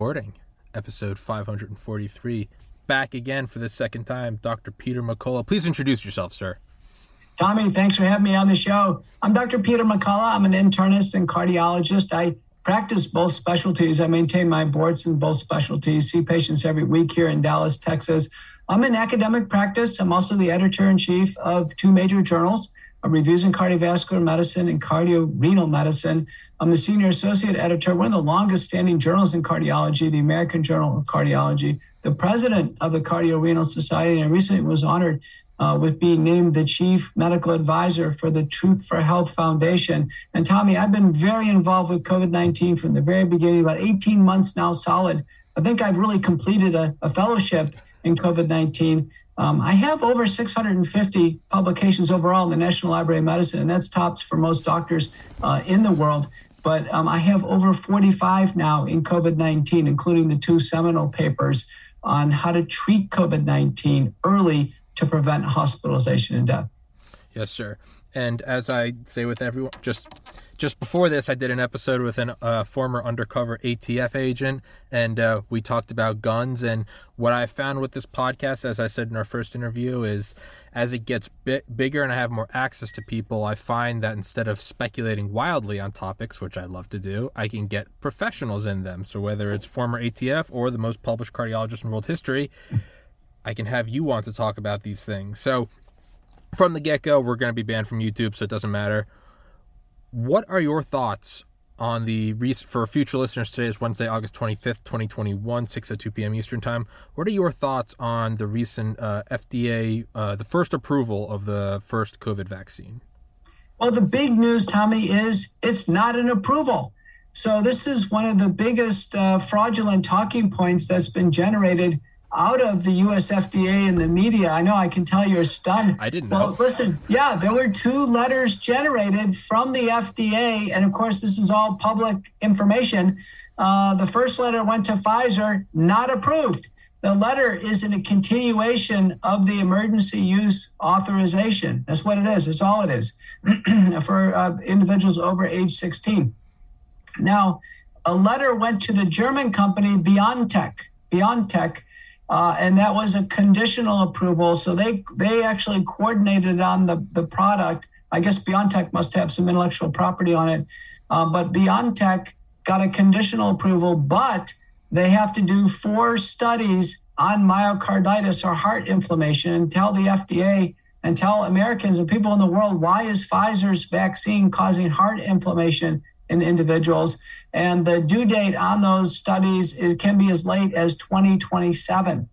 Recording, episode 543. Back again for the second time, Dr. Peter McCullough. Please introduce yourself, sir. Tommy, thanks for having me on the show. I'm Dr. Peter McCullough. I'm an internist and cardiologist. I practice both specialties. I maintain my boards in both specialties, see patients every week here in Dallas, Texas. I'm in academic practice. I'm also the editor in chief of two major journals, Reviews in Cardiovascular Medicine and Cardiorenal Medicine. I'm the senior associate editor, one of the longest standing journals in cardiology, the American Journal of Cardiology, the president of the Cardiorenal Society, and I recently was honored uh, with being named the chief medical advisor for the Truth for Health Foundation. And Tommy, I've been very involved with COVID 19 from the very beginning, about 18 months now solid. I think I've really completed a, a fellowship in COVID 19. Um, I have over 650 publications overall in the National Library of Medicine, and that's tops for most doctors uh, in the world. But um, I have over 45 now in COVID 19, including the two seminal papers on how to treat COVID 19 early to prevent hospitalization and death. Yes, sir. And as I say with everyone, just just before this, I did an episode with a uh, former undercover ATF agent, and uh, we talked about guns. And what I found with this podcast, as I said in our first interview, is as it gets bit bigger and I have more access to people, I find that instead of speculating wildly on topics, which I love to do, I can get professionals in them. So whether it's former ATF or the most published cardiologist in world history, I can have you want to talk about these things. So from the get go, we're going to be banned from YouTube, so it doesn't matter. What are your thoughts on the recent for future listeners? Today is Wednesday, August twenty fifth, twenty twenty one, six at two p.m. Eastern time. What are your thoughts on the recent uh, FDA, uh, the first approval of the first COVID vaccine? Well, the big news, Tommy, is it's not an approval. So this is one of the biggest uh, fraudulent talking points that's been generated out of the US FDA and the media. I know I can tell you're stunned. I didn't know. Well, listen, yeah, there were two letters generated from the FDA. And of course, this is all public information. Uh, the first letter went to Pfizer, not approved. The letter is in a continuation of the emergency use authorization. That's what it is. That's all it is for uh, individuals over age 16. Now, a letter went to the German company BioNTech. BioNTech uh, and that was a conditional approval. So they they actually coordinated on the the product. I guess BioNTech must have some intellectual property on it, uh, but BioNTech got a conditional approval, but they have to do four studies on myocarditis or heart inflammation and tell the FDA and tell Americans and people in the world why is Pfizer's vaccine causing heart inflammation in individuals. And the due date on those studies is, can be as late as 2027.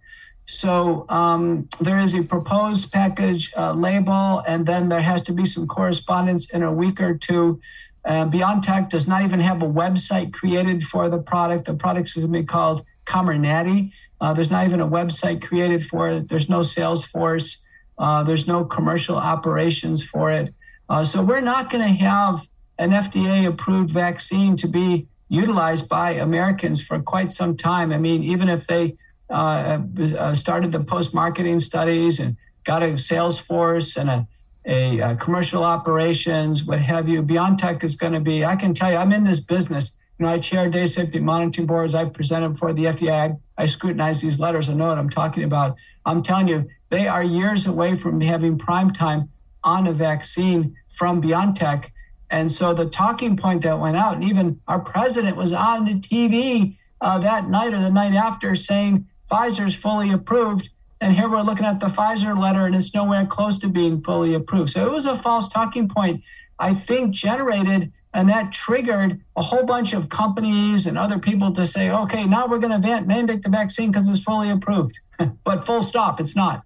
So um, there is a proposed package uh, label, and then there has to be some correspondence in a week or two. Uh, BioNTech does not even have a website created for the product. The product is going to be called Comirnaty. Uh, there's not even a website created for it. There's no sales force. Uh, there's no commercial operations for it. Uh, so we're not going to have an FDA approved vaccine to be utilized by Americans for quite some time. I mean, even if they uh, uh, started the post marketing studies and got a sales force and a, a, a, commercial operations, what have you, BioNTech is going to be, I can tell you, I'm in this business. You know, I chair day safety monitoring boards. I've presented for the FDA. I, I scrutinize these letters. I know what I'm talking about. I'm telling you, they are years away from having prime time on a vaccine from BioNTech and so the talking point that went out, and even our president was on the TV uh, that night or the night after saying Pfizer's fully approved. And here we're looking at the Pfizer letter, and it's nowhere close to being fully approved. So it was a false talking point, I think, generated, and that triggered a whole bunch of companies and other people to say, okay, now we're going to mandate the vaccine because it's fully approved. but full stop, it's not.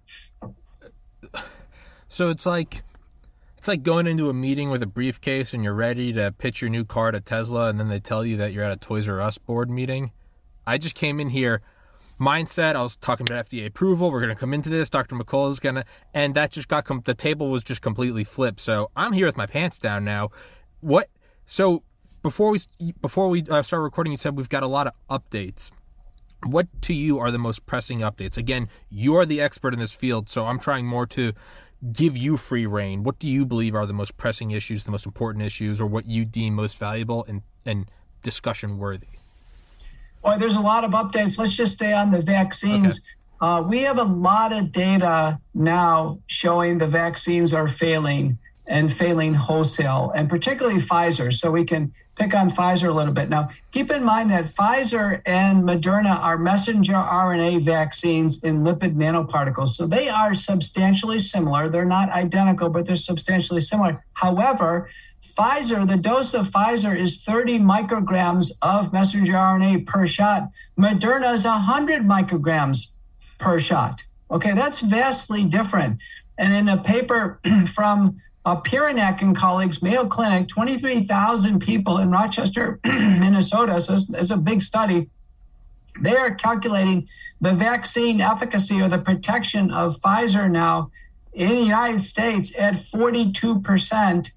So it's like it's like going into a meeting with a briefcase and you're ready to pitch your new car to Tesla, and then they tell you that you're at a Toys R Us board meeting. I just came in here, mindset. I was talking about FDA approval. We're going to come into this. Dr. McCullough is going to, and that just got com- the table was just completely flipped. So I'm here with my pants down now. What? So before we before we uh, start recording, you said we've got a lot of updates. What to you are the most pressing updates? Again, you are the expert in this field, so I'm trying more to give you free rein. What do you believe are the most pressing issues, the most important issues, or what you deem most valuable and, and discussion worthy? Boy, there's a lot of updates. Let's just stay on the vaccines. Okay. Uh, we have a lot of data now showing the vaccines are failing and failing wholesale, and particularly Pfizer. So we can pick on Pfizer a little bit. Now, keep in mind that Pfizer and Moderna are messenger RNA vaccines in lipid nanoparticles. So they are substantially similar. They're not identical, but they're substantially similar. However, Pfizer, the dose of Pfizer is 30 micrograms of messenger RNA per shot. Moderna is 100 micrograms per shot. Okay, that's vastly different. And in a paper from uh, Puranik and colleagues, Mayo Clinic, 23,000 people in Rochester, Minnesota. So it's, it's a big study. They are calculating the vaccine efficacy or the protection of Pfizer now in the United States at 42%,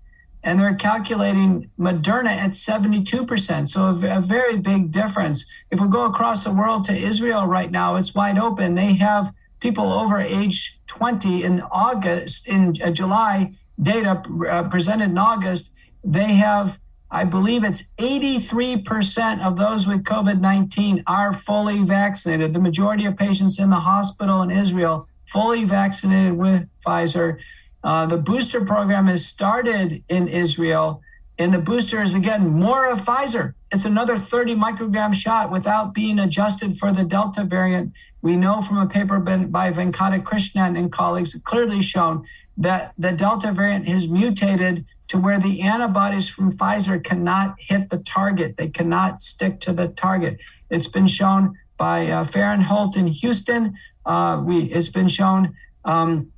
and they're calculating Moderna at 72%. So a, a, very big difference. If we go across the world to Israel right now, it's wide open. They have people over age 20 in August, in uh, July, data uh, presented in August, they have, I believe it's 83% of those with COVID 19 are fully vaccinated. The majority of patients in the hospital in Israel fully vaccinated with Pfizer. Uh, the booster program has started in Israel, and the booster is again more of Pfizer. It's another 30 microgram shot without being adjusted for the Delta variant. We know from a paper by Venkatakrishnan and colleagues clearly shown that the Delta variant has mutated to where the antibodies from Pfizer cannot hit the target. They cannot stick to the target. It's been shown by uh, Farinholt in Houston. Uh, we, it's been shown um,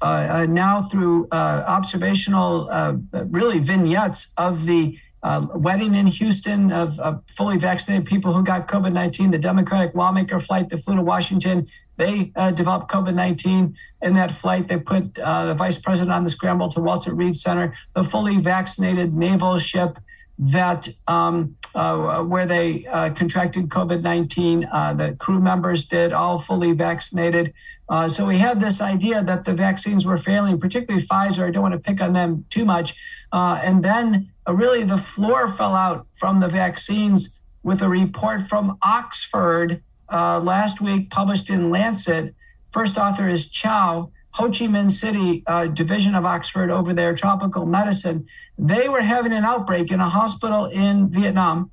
uh, uh now through uh, observational, uh, really vignettes of the uh, wedding in Houston of, of, fully vaccinated people who got COVID 19, the Democratic lawmaker flight that flew to Washington. They uh, developed COVID 19 in that flight. They put uh, the vice president on the scramble to Walter Reed Center, the fully vaccinated naval ship that um, uh, where they uh, contracted COVID 19. Uh, the crew members did, all fully vaccinated. Uh, so we had this idea that the vaccines were failing, particularly Pfizer. I don't want to pick on them too much. Uh, and then uh, really the floor fell out from the vaccines with a report from Oxford last week published in Lancet. First author is Chau. Ho Chi Minh City uh, division of Oxford over there, tropical medicine, they were having an outbreak in a hospital in Vietnam.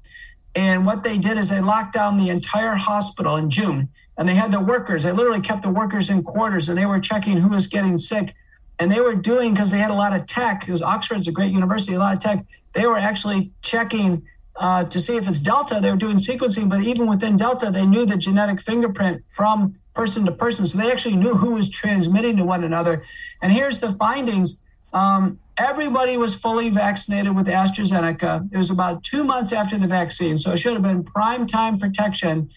And what they did is they locked down the entire hospital in June. And they had the workers, they literally kept the workers in quarters and they were checking who was getting sick. And they were doing, because they had a lot of tech, because Oxford's a great university, a lot of tech, they were actually checking uh, to see if it's Delta. They were doing sequencing, but even within Delta, they knew the genetic fingerprint from person to person. So they actually knew who was transmitting to one another. And here's the findings. Um, everybody was fully vaccinated with AstraZeneca. It was about two months after the vaccine, so it should have been prime time protection.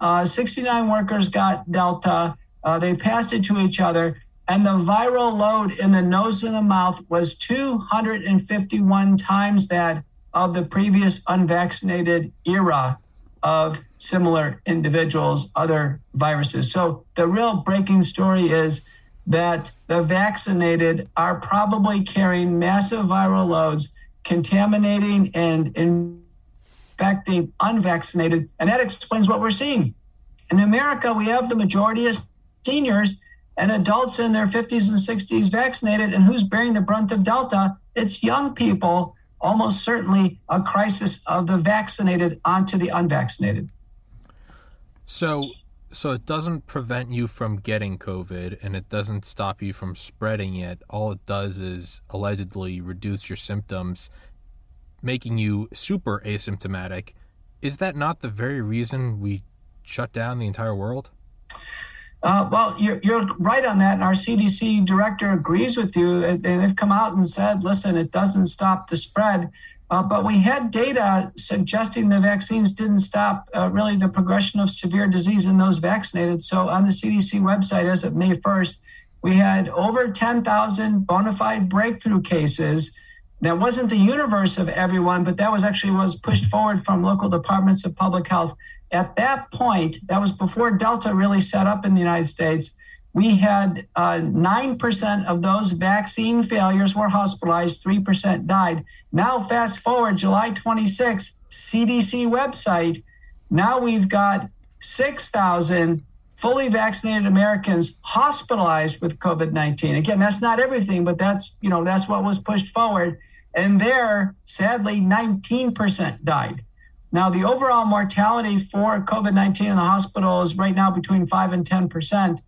Uh, 69 workers got Delta. Uh, they passed it to each other, and the viral load in the nose and the mouth was 251 times that of the previous unvaccinated era of similar individuals, other viruses. So the real breaking story is that the vaccinated are probably carrying massive viral loads, contaminating and infecting unvaccinated. And that explains what we're seeing. In America, we have the majority of seniors and adults in their 50s and 60s vaccinated. And who's bearing the brunt of Delta? It's young people, almost certainly a crisis of the vaccinated onto the unvaccinated. So, so it doesn't prevent you from getting COVID and it doesn't stop you from spreading it. All it does is allegedly reduce your symptoms, making you super asymptomatic. Is that not the very reason we shut down the entire world? Uh, well, you're, you're right on that. And our CDC director agrees with you. And they've come out and said, listen, it doesn't stop the spread. Uh, but we had data suggesting the vaccines didn't stop uh, really the progression of severe disease in those vaccinated. So on the CDC website, as of May 1st, we had over 10,000 bona fide breakthrough cases. That wasn't the universe of everyone, but that was actually was pushed forward from local departments of public health. At that point, that was before Delta really set up in the United States we had uh, 9% of those vaccine failures were hospitalized, 3% died. Now, fast forward July 26, CDC website, Now we've got 6,000 fully vaccinated Americans hospitalized with COVID-19. Again, that's not everything, but that's, you know, that's what was pushed forward. And there, sadly, 19% died. Now, the overall mortality for COVID 19 in the hospital is right now between 5 and 10%.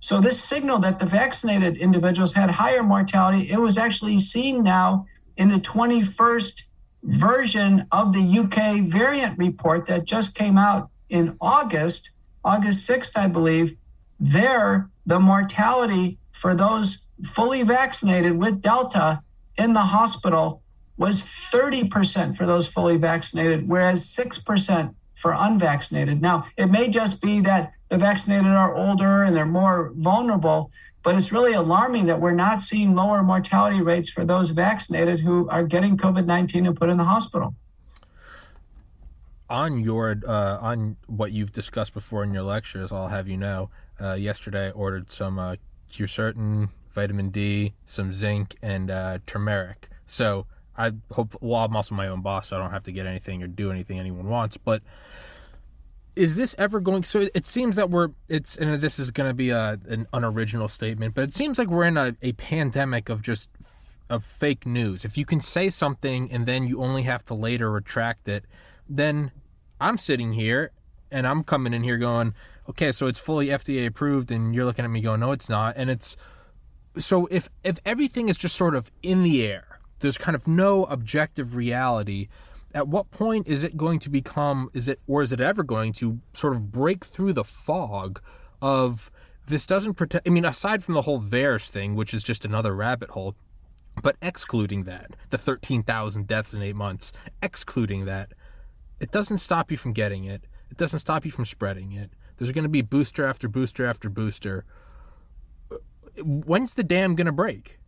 So, this signal that the vaccinated individuals had higher mortality, it was actually seen now in the 21st version of the UK variant report that just came out in August, August 6th, I believe. There, the mortality for those fully vaccinated with Delta in the hospital was 30% for those fully vaccinated, whereas 6% for unvaccinated. Now, it may just be that the vaccinated are older and they're more vulnerable, but it's really alarming that we're not seeing lower mortality rates for those vaccinated who are getting COVID 19 and put in the hospital. On your uh, on what you've discussed before in your lectures, I'll have you know. Uh, yesterday, I ordered some uh, Quercetin, vitamin D, some zinc, and uh, turmeric. So I hope. Well, I'm also my own boss, so I don't have to get anything or do anything anyone wants. But is this ever going? So it seems that we're. It's and this is going to be a an unoriginal statement, but it seems like we're in a, a pandemic of just of fake news. If you can say something and then you only have to later retract it, then I'm sitting here and I'm coming in here going, okay, so it's fully FDA approved, and you're looking at me going, no, it's not, and it's so if if everything is just sort of in the air there's kind of no objective reality. At what point is it going to become is it or is it ever going to sort of break through the fog of this doesn't protect i mean aside from the whole VAERS thing which is just another rabbit hole but excluding that the 13,000 deaths in 8 months excluding that it doesn't stop you from getting it. It doesn't stop you from spreading it. There's going to be booster after booster after booster. Uh, when's the dam going to break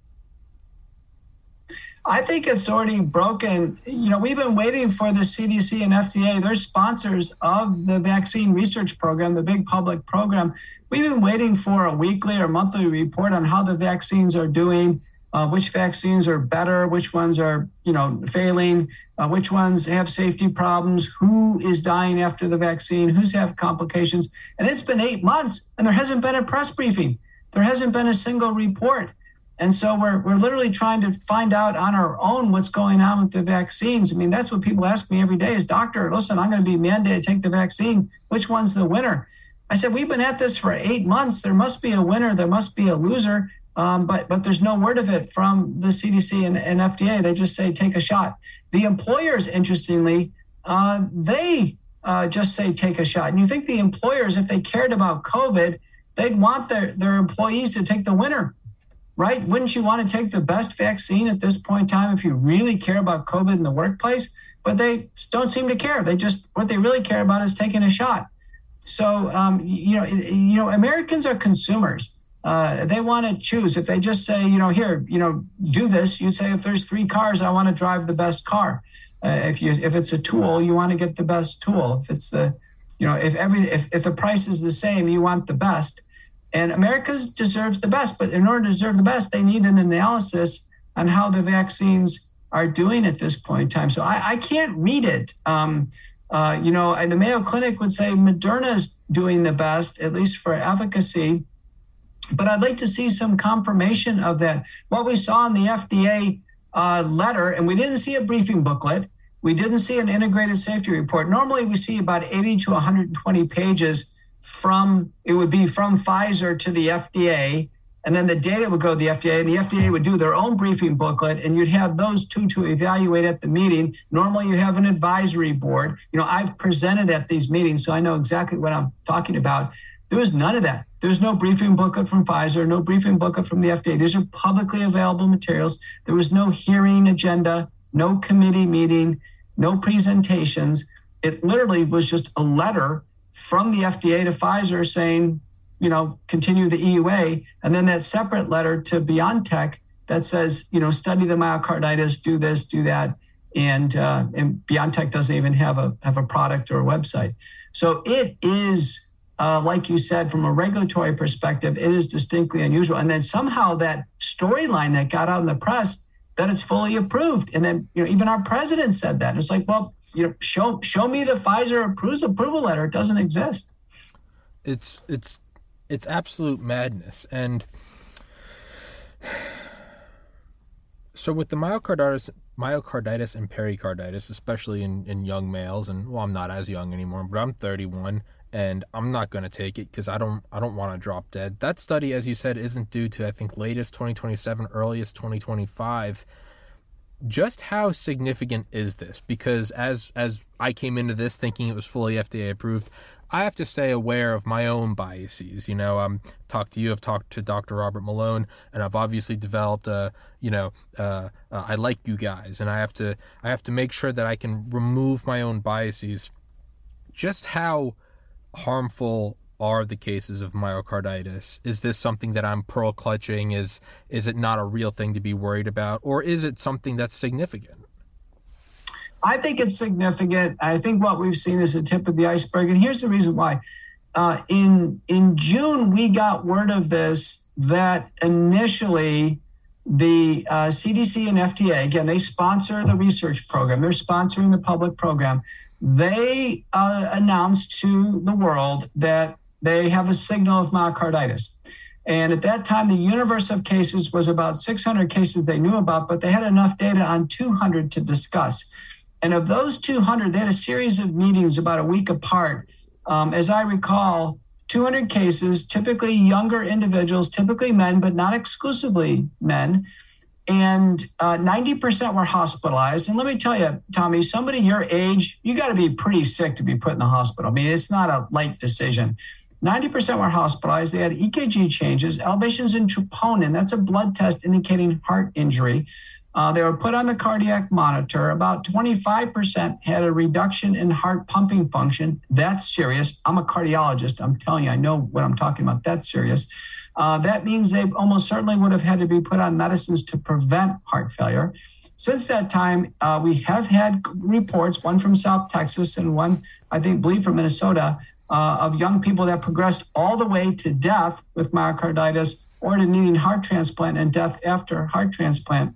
I think it's already broken. You know, we've been waiting for the CDC and FDA. They're sponsors of the vaccine research program, the big public program. We've been waiting for a weekly or monthly report on how the vaccines are doing, uh, which vaccines are better, which ones are, you know, failing, uh, which ones have safety problems, who is dying after the vaccine, who's have complications. And it's been eight months, and there hasn't been a press briefing. There hasn't been a single report. And so we're, we're literally trying to find out on our own what's going on with the vaccines. I mean, that's what people ask me every day is, doctor, listen, I'm going to be mandated to take the vaccine. Which one's the winner? I said, we've been at this for eight months. There must be a winner. There must be a loser. Um, but but there's no word of it from the CDC and, and FDA. They just say take a shot. The employers, interestingly, uh, they uh, just say take a shot. And you think the employers, if they cared about COVID, they'd want their, their employees to take the winner right? Wouldn't you want to take the best vaccine at this point in time if you really care about COVID in the workplace? But they don't seem to care. They just what they really care about is taking a shot. So um, you know, you know, Americans are consumers. Uh, they want to choose. If they just say, you know, here, you know, do this, you'd say, if there's three cars, I want to drive the best car. Uh, if you if it's a tool, you want to get the best tool. If it's the, you know, if every if, if the price is the same, you want the best. And America deserves the best, but in order to deserve the best, they need an analysis on how the vaccines are doing at this point in time. So I, I can't read it. Um, uh, you know, the Mayo Clinic would say Moderna is doing the best, at least for efficacy. But I'd like to see some confirmation of that. What we saw in the FDA uh, letter, and we didn't see a briefing booklet, we didn't see an integrated safety report. Normally, we see about 80 to 120 pages from it would be from Pfizer to the FDA, and then the data would go to the FDA, and the FDA would do their own briefing booklet, and you'd have those two to evaluate at the meeting. Normally, you have an advisory board. You know, I've presented at these meetings, so I know exactly what I'm talking about. There was none of that. There's no briefing booklet from Pfizer, no briefing booklet from the FDA. These are publicly available materials. There was no hearing agenda, no committee meeting, no presentations. It literally was just a letter from the FDA to Pfizer saying, you know, continue the EUA, and then that separate letter to BioNTech that says, you know, study the myocarditis, do this, do that, and uh, and BioNTech doesn't even have a have a product or a website. So it is, uh, like you said, from a regulatory perspective, it is distinctly unusual. And then somehow that storyline that got out in the press that it's fully approved, and then you know even our president said that. It's like, well, you know, show show me the Pfizer approves approval letter. It doesn't exist. It's it's it's absolute madness. And so with the myocarditis myocarditis and pericarditis, especially in, in young males, and well, I'm not as young anymore, but I'm 31 and I'm not going to take it because I don't I don't want to drop dead. That study, as you said, isn't due to I think latest 2027, earliest 2025. Just how significant is this? Because as as I came into this thinking it was fully FDA approved, I have to stay aware of my own biases. You know, I'm talked to you, I've talked to Dr. Robert Malone, and I've obviously developed a, you know, uh, uh, I like you guys, and I have to I have to make sure that I can remove my own biases. Just how harmful are the cases of myocarditis? Is this something that I'm pearl clutching? Is is it not a real thing to be worried about, or is it something that's significant? I think it's significant. I think what we've seen is the tip of the iceberg, and here's the reason why. Uh, in in June, we got word of this that initially the uh, CDC and FDA again they sponsor the research program. They're sponsoring the public program they uh, announced to the world that they have a signal of myocarditis. And at that time, the universe of cases was about 600 cases they knew about, but they had enough data on 200 to discuss. And of those 200, they had a series of meetings about a week apart. Um, as I recall, 200 cases, typically younger individuals, typically men, but not exclusively men and uh, 90% were hospitalized. And let me tell you, Tommy, somebody your age, you got to be pretty sick to be put in the hospital. I mean, it's not a light decision. 90% were hospitalized. They had EKG changes, elevations in troponin. That's a blood test indicating heart injury. Uh, they were put on the cardiac monitor. About 25% had a reduction in heart pumping function. That's serious. I'm a cardiologist. I'm telling you, I know what I'm talking about. That's serious. Uh, that means they almost certainly would have had to be put on medicines to prevent heart failure. Since that time, uh, we have had reports, one from South Texas and one, I think, believe from Minnesota, uh, of young people that progressed all the way to death with myocarditis or to needing heart transplant and death after heart transplant.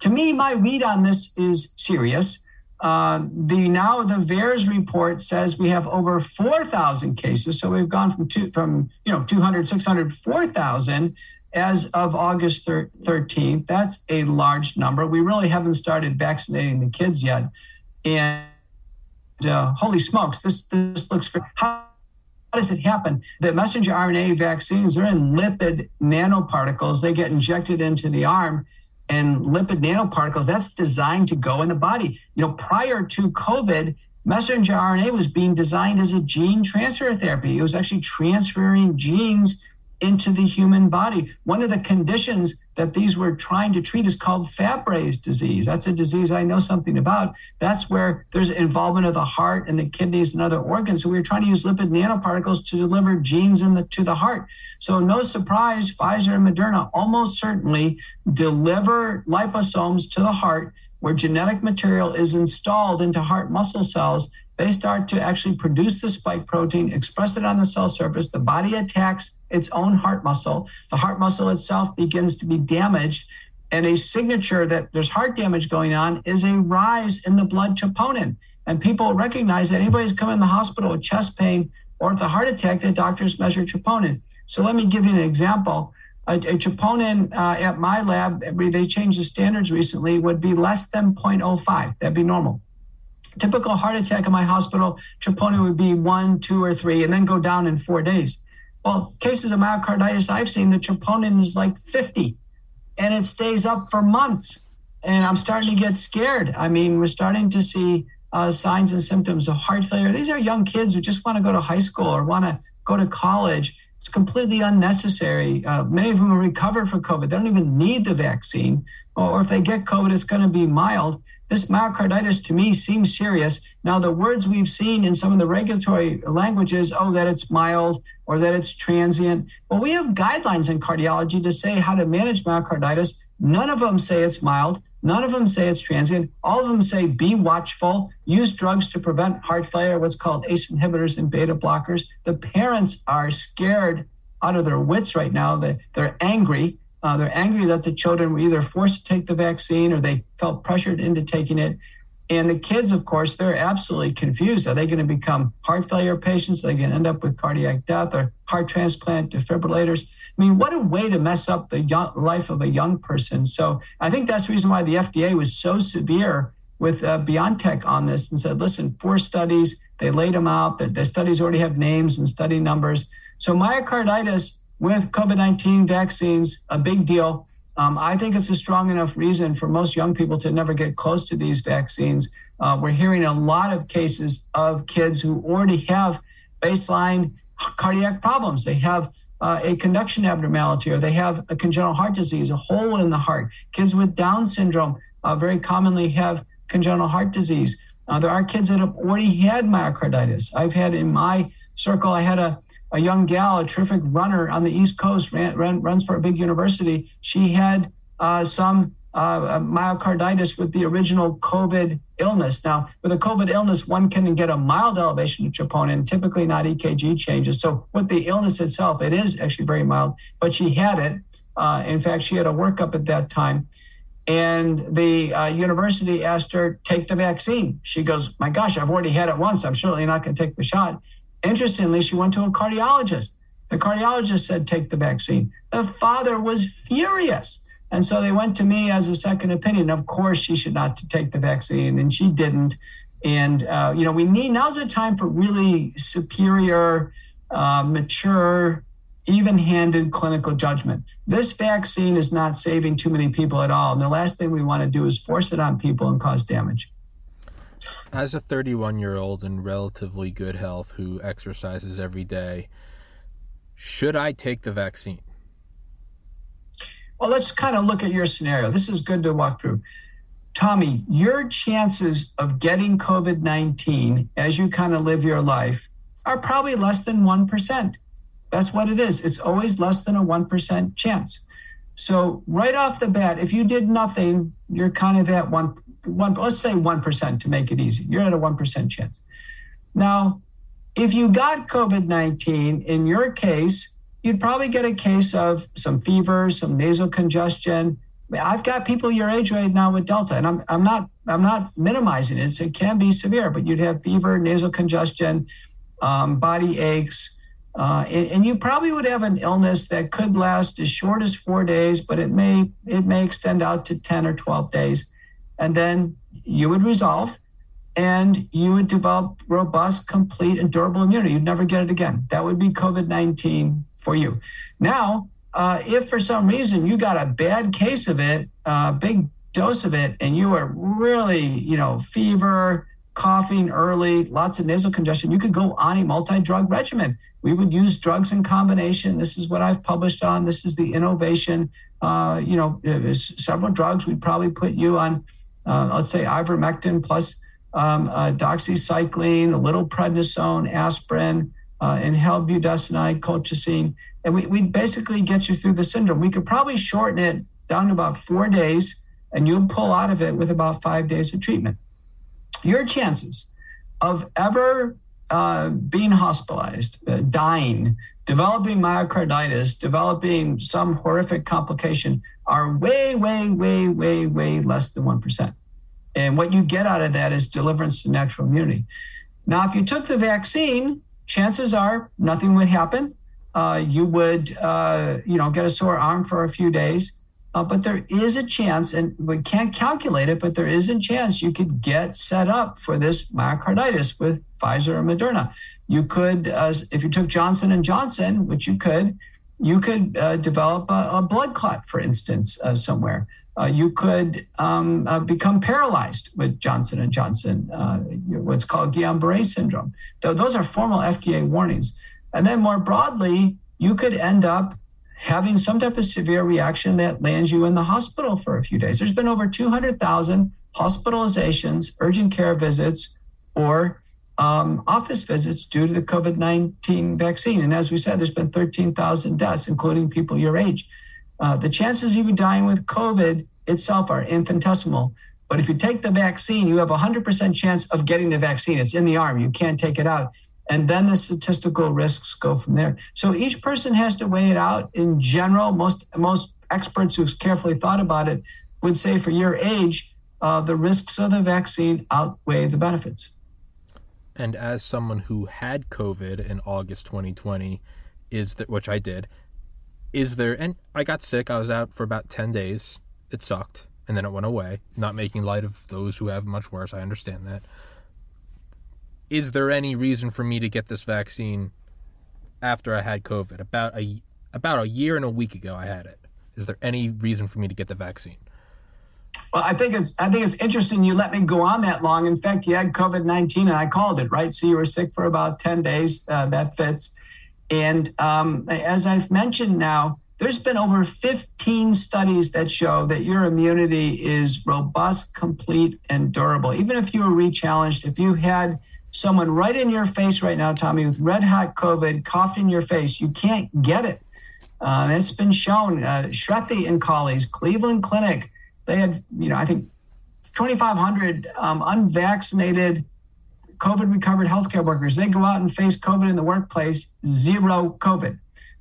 To me, my read on this is serious. Uh, the now the VAERS report says we have over 4,000 cases. So we've gone from two, from you know 200, 600, 4,000 as of August 13th. That's a large number. We really haven't started vaccinating the kids yet, and uh, holy smokes, this this looks. How, how does it happen? The messenger RNA vaccines are in lipid nanoparticles. They get injected into the arm and lipid nanoparticles that's designed to go in the body you know prior to covid messenger rna was being designed as a gene transfer therapy it was actually transferring genes into the human body. One of the conditions that these were trying to treat is called Fabry's disease. That's a disease I know something about. That's where there's involvement of the heart and the kidneys and other organs. So we were trying to use lipid nanoparticles to deliver genes the, to the heart. So no surprise, Pfizer and Moderna almost certainly deliver liposomes to the heart where genetic material is installed into heart muscle cells they start to actually produce the spike protein, express it on the cell surface. The body attacks its own heart muscle. The heart muscle itself begins to be damaged. And a signature that there's heart damage going on is a rise in the blood troponin. And people recognize that anybody's coming in the hospital with chest pain or with a heart attack, the doctors measure troponin. So let me give you an example. A, a troponin uh, at my lab, they changed the standards recently, would be less than 0.05. That'd be normal typical heart attack in my hospital, troponin would be one, two, or three, and then go down in four days. Well, cases of myocarditis I've seen, the troponin is like 50 and it stays up for months. And I'm starting to get scared. I mean, we're starting to see uh, signs and symptoms of heart failure. These are young kids who just want to go to high school or want to go to college. It's completely unnecessary. Uh, many of them are recovered from COVID. They don't even need the vaccine. Or if they get COVID, it's going to be mild. This myocarditis to me seems serious. Now, the words we've seen in some of the regulatory languages, oh, that it's mild or that it's transient. Well, we have guidelines in cardiology to say how to manage myocarditis. None of them say it's mild. None of them say it's transient. All of them say be watchful, use drugs to prevent heart failure, what's called ACE inhibitors and beta blockers. The parents are scared out of their wits right now. They, they're angry uh, they're angry that the children were either forced to take the vaccine or they felt pressured into taking it. And the kids, of course, they're absolutely confused. Are they going to become heart failure patients? Are they going to end up with cardiac death or heart transplant, defibrillators? I mean, what a way to mess up the young, life of a young person. So I think that's the reason why the FDA was so severe with uh, BioNTech on this and said, listen, four studies, they laid them out. The, the studies already have names and study numbers. So myocarditis with COVID 19 vaccines, a big deal. Um, I think it's a strong enough reason for most young people to never get close to these vaccines. Uh, we're hearing a lot of cases of kids who already have baseline cardiac problems. They have uh, a conduction abnormality or they have a congenital heart disease, a hole in the heart. Kids with Down syndrome uh, very commonly have congenital heart disease. Uh, there are kids that have already had myocarditis. I've had in my circle, I had a a young gal, a terrific runner on the East Coast, ran, ran, runs for a big university. She had uh, some uh, myocarditis with the original COVID illness. Now, with a COVID illness, one can get a mild elevation of troponin, typically not EKG changes. So, with the illness itself, it is actually very mild, but she had it. Uh, in fact, she had a workup at that time. And the uh, university asked her, take the vaccine. She goes, My gosh, I've already had it once. I'm certainly not going to take the shot. Interestingly, she went to a cardiologist. The cardiologist said, take the vaccine. The father was furious. And so they went to me as a second opinion. Of course, she should not take the vaccine, and she didn't. And, uh, you know, we need now's the time for really superior, uh, mature, even handed clinical judgment. This vaccine is not saving too many people at all. And the last thing we want to do is force it on people and cause damage. As a 31 year old in relatively good health who exercises every day, should I take the vaccine? Well, let's kind of look at your scenario. This is good to walk through. Tommy, your chances of getting COVID 19 as you kind of live your life are probably less than 1%. That's what it is. It's always less than a 1% chance. So, right off the bat, if you did nothing, you're kind of at one one, let's say 1% to make it easy. You're at a 1% chance. Now, if you got COVID 19, in your case, you'd probably get a case of some fever, some nasal congestion. I've got people your age right now with Delta, and I'm, I'm not I'm not minimizing it. It can be severe, but you'd have fever, nasal congestion, um, body aches, uh, and, and, you probably would have an illness that could last as short as four days, but it may it may extend out to ten or twelve days and then you would resolve and you would develop robust, complete, and durable immunity. You'd never get it again. That would be COVID 19 for you. Now, uh, if for some reason you got a bad case of it, a uh, big dose of it, and you were really, you know, fever, coughing early, lots of nasal congestion, you could go on a multi drug regimen. We would use drugs in combination. This is what I've published on. This is the innovation. Uh, you know, several drugs. We'd probably put you on uh, let's say ivermectin plus um, uh, doxycycline, a little prednisone, aspirin, uh, inhaled budesonide, colchicine, and we, we'd basically get you through the syndrome. We could probably shorten it down to about four days, and you'll pull out of it with about five days of treatment. Your chances of ever uh, being hospitalized, uh, dying, developing myocarditis, developing some horrific complication are way, way, way, way, way less than 1%. And what you get out of that is deliverance to natural immunity. Now, if you took the vaccine, chances are nothing would happen. Uh, you would, uh, you know, get a sore arm for a few days. Uh, but there is a chance, and we can't calculate it, but there is a chance you could get set up for this myocarditis with Pfizer or Moderna. You could, uh, if you took Johnson and Johnson, which you could, you could uh, develop a, a, blood clot, for instance, uh, somewhere. Uh, you could um, uh, become paralyzed with Johnson and Johnson, uh, what's called Guillain-Barré syndrome. Th- those are formal FDA warnings. And then more broadly, you could end up having some type of severe reaction that lands you in the hospital for a few days. There's been over 200,000 hospitalizations, urgent care visits, or um, office visits due to the COVID 19 vaccine. And as we said, there's been 13,000 deaths, including people your age. Uh, the chances of you dying with COVID itself are infinitesimal. But if you take the vaccine, you have a 100% chance of getting the vaccine. It's in the arm, you can't take it out. And then the statistical risks go from there. So each person has to weigh it out. In general, most, most experts who've carefully thought about it would say for your age, uh, the risks of the vaccine outweigh the benefits. And as someone who had COVID in August 2020, is that which I did, is there and I got sick. I was out for about 10 days. It sucked and then it went away. Not making light of those who have much worse. I understand that. Is there any reason for me to get this vaccine after I had COVID? About a about a year and a week ago I had it. Is there any reason for me to get the vaccine? Well, I think it's I think it's interesting you let me go on that long. In fact, you had COVID nineteen, and I called it right. So you were sick for about ten days. Uh, that fits. And um, as I've mentioned now, there's been over 15 studies that show that your immunity is robust, complete, and durable. Even if you were rechallenged, if you had someone right in your face right now, Tommy, with red hot COVID coughed in your face, you can't get it. Uh, it's been shown. Uh, Shrestha and colleagues, Cleveland Clinic, they had, you know, I think 2,500 um, unvaccinated COVID recovered healthcare workers. They go out and face COVID in the workplace, zero COVID.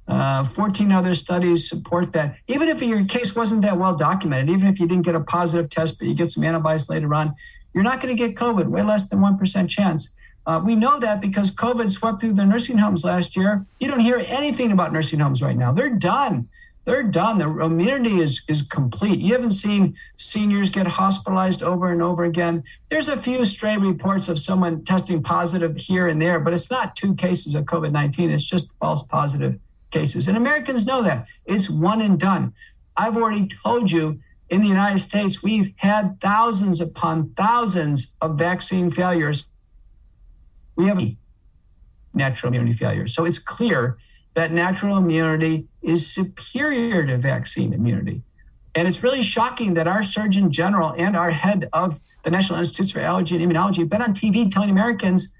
Uh, 14 other studies support that. Even if your case wasn't that well documented, even if you didn't get a positive test, but you get some antibodies later on, you're not going to get COVID, way less than 1% chance. Uh, we know that because COVID swept through the nursing homes last year. You don't hear anything about nursing homes right now. They're done they're done. The immunity is is complete. You haven't seen seniors get hospitalized over and over again. There's a few stray reports of someone testing positive here and there, but it's not two cases of COVID 19. It's just false positive cases. And Americans know that. It's one and done. I've already told you in the United States, we've had thousands upon thousands of vaccine failures. We have natural immunity failures. So it's clear that natural immunity is superior to vaccine immunity. And it's really shocking that our Surgeon General and our head of the National Institutes for Allergy and Immunology have been on TV telling Americans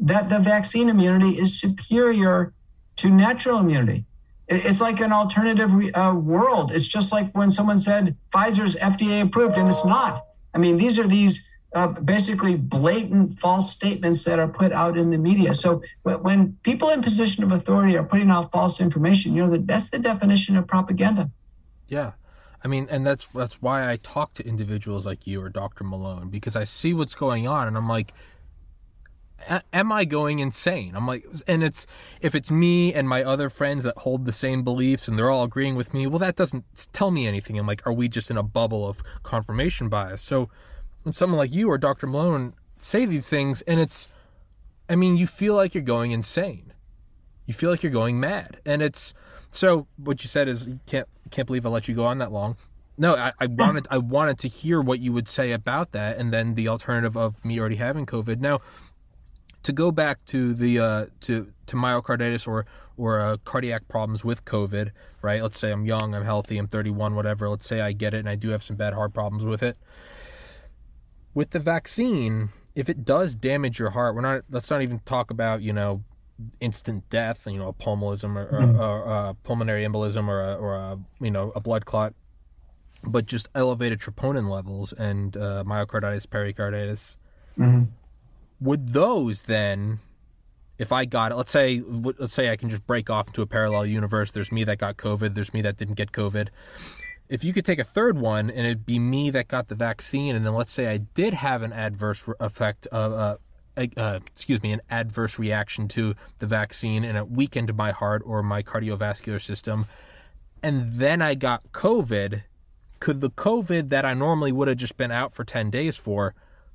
that the vaccine immunity is superior to natural immunity. It's like an alternative uh, world. It's just like when someone said Pfizer's FDA approved, and it's not. I mean, these are these uh, basically blatant false statements that are put out in the media. So when people in position of authority are putting out false information, you know that that's the definition of propaganda. Yeah. I mean, and that's that's why I talk to individuals like you or Dr. Malone because I see what's going on, and I'm like, am I going insane? I'm like, and it's if it's me and my other friends that hold the same beliefs and they're all agreeing with me, well, that doesn't tell me anything. I'm like, are we just in a bubble of confirmation bias? So when someone like you or Dr. Malone say these things, and it's, I mean, you feel like you're going insane. You feel like you're going mad, and it's so. What you said is you can't can't believe I let you go on that long. No, I, I wanted I wanted to hear what you would say about that, and then the alternative of me already having COVID. Now, to go back to the uh, to to myocarditis or or uh, cardiac problems with COVID, right? Let's say I'm young, I'm healthy, I'm 31, whatever. Let's say I get it and I do have some bad heart problems with it with the vaccine, if it does damage your heart, we're not. Let's not even talk about you know instant death, you know, a pulmonism or, mm-hmm. or, or a pulmonary embolism or a, or a you know a blood clot, but just elevated troponin levels and uh, myocarditis, pericarditis. Mm-hmm. Would those then, if I got it, let's say let's say I can just break off into a parallel universe. There's me that got COVID. There's me that didn't get COVID if you could take a third one and it'd be me that got the vaccine, and then let's say I did have an adverse effect of, uh, uh, excuse me, an adverse reaction to the vaccine, and it weakened my heart or my cardiovascular system, and then I got COVID. Could the COVID that I normally would have just been out for 10 days for,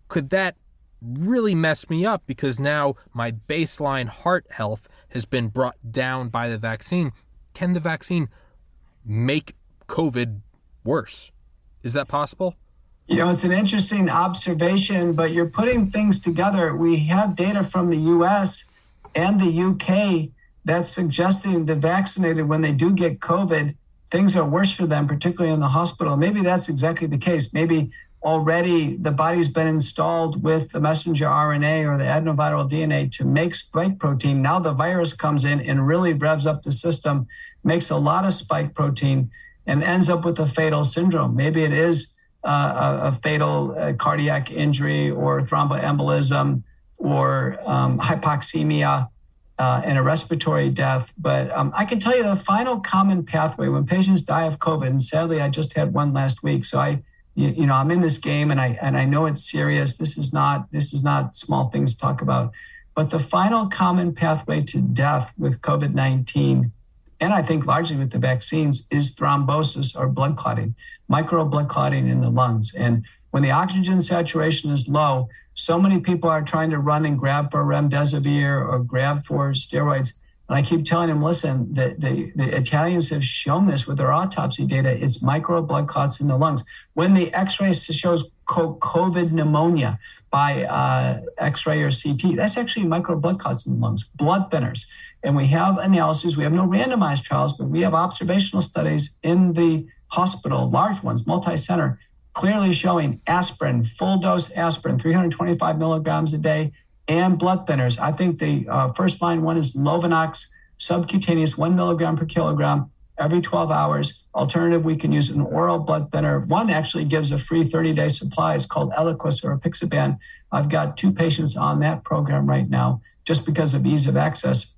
could that really mess me up because now my baseline heart health has been brought down by the vaccine? Can the vaccine make COVID worse. Is that possible? You know, it's an interesting observation, but you're putting things together. We have data from the US and the UK that's suggesting the vaccinated, when they do get COVID, things are worse for them, particularly in the hospital. Maybe that's exactly the case. Maybe already the body's been installed with the messenger RNA or the adenoviral DNA to make spike protein. Now the virus comes in and really revs up the system, makes a lot of spike protein and ends up with a fatal syndrome. Maybe it is uh, a, a, fatal uh, cardiac injury or thromboembolism or um, hypoxemia uh, and a respiratory death. But um, I can tell you the final common pathway when patients die of COVID, and sadly, I just had one last week. So I you, you know, I'm in this game and I and I know it's serious. This is not this is not small things to talk about. But the final common pathway to death with COVID 19, and I think largely with the vaccines, is thrombosis or blood clotting, micro blood clotting in the lungs. And when the oxygen saturation is low, so many people are trying to run and grab for remdesivir or grab for steroids and I keep telling him, listen, the, the, the, Italians have shown this with their autopsy data. It's micro blood clots in the lungs. When the x-ray shows COVID pneumonia by uh, x-ray or CT, that's actually micro blood clots in the lungs, blood thinners. And we have analyses. We have no randomized trials, but we have observational studies in the hospital, large ones, multi-center, clearly showing aspirin, full dose aspirin, 325 milligrams a day, and blood thinners. I think the uh, first line one is Lovenox subcutaneous, one milligram per kilogram every 12 hours. Alternative, we can use an oral blood thinner. One actually gives a free 30 day supply. It's called Eliquis or Apixaban. I've got two patients on that program right now just because of ease of access.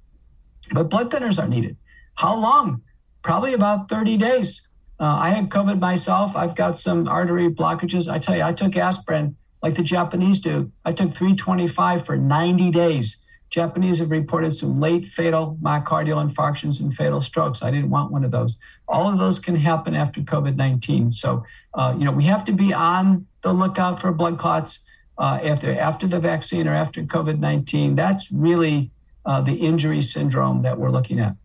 But blood thinners are needed. How long? Probably about 30 days. Uh, I had COVID myself. I've got some artery blockages. I tell you, I took aspirin like the Japanese do. I took 325 for 90 days. Japanese have reported some late fatal myocardial infarctions and fatal strokes. I didn't want one of those. All of those can happen after COVID 19. So, uh, you know, we have to be on the lookout for blood clots uh, after, after the vaccine or after COVID 19. That's really uh, the injury syndrome that we're looking at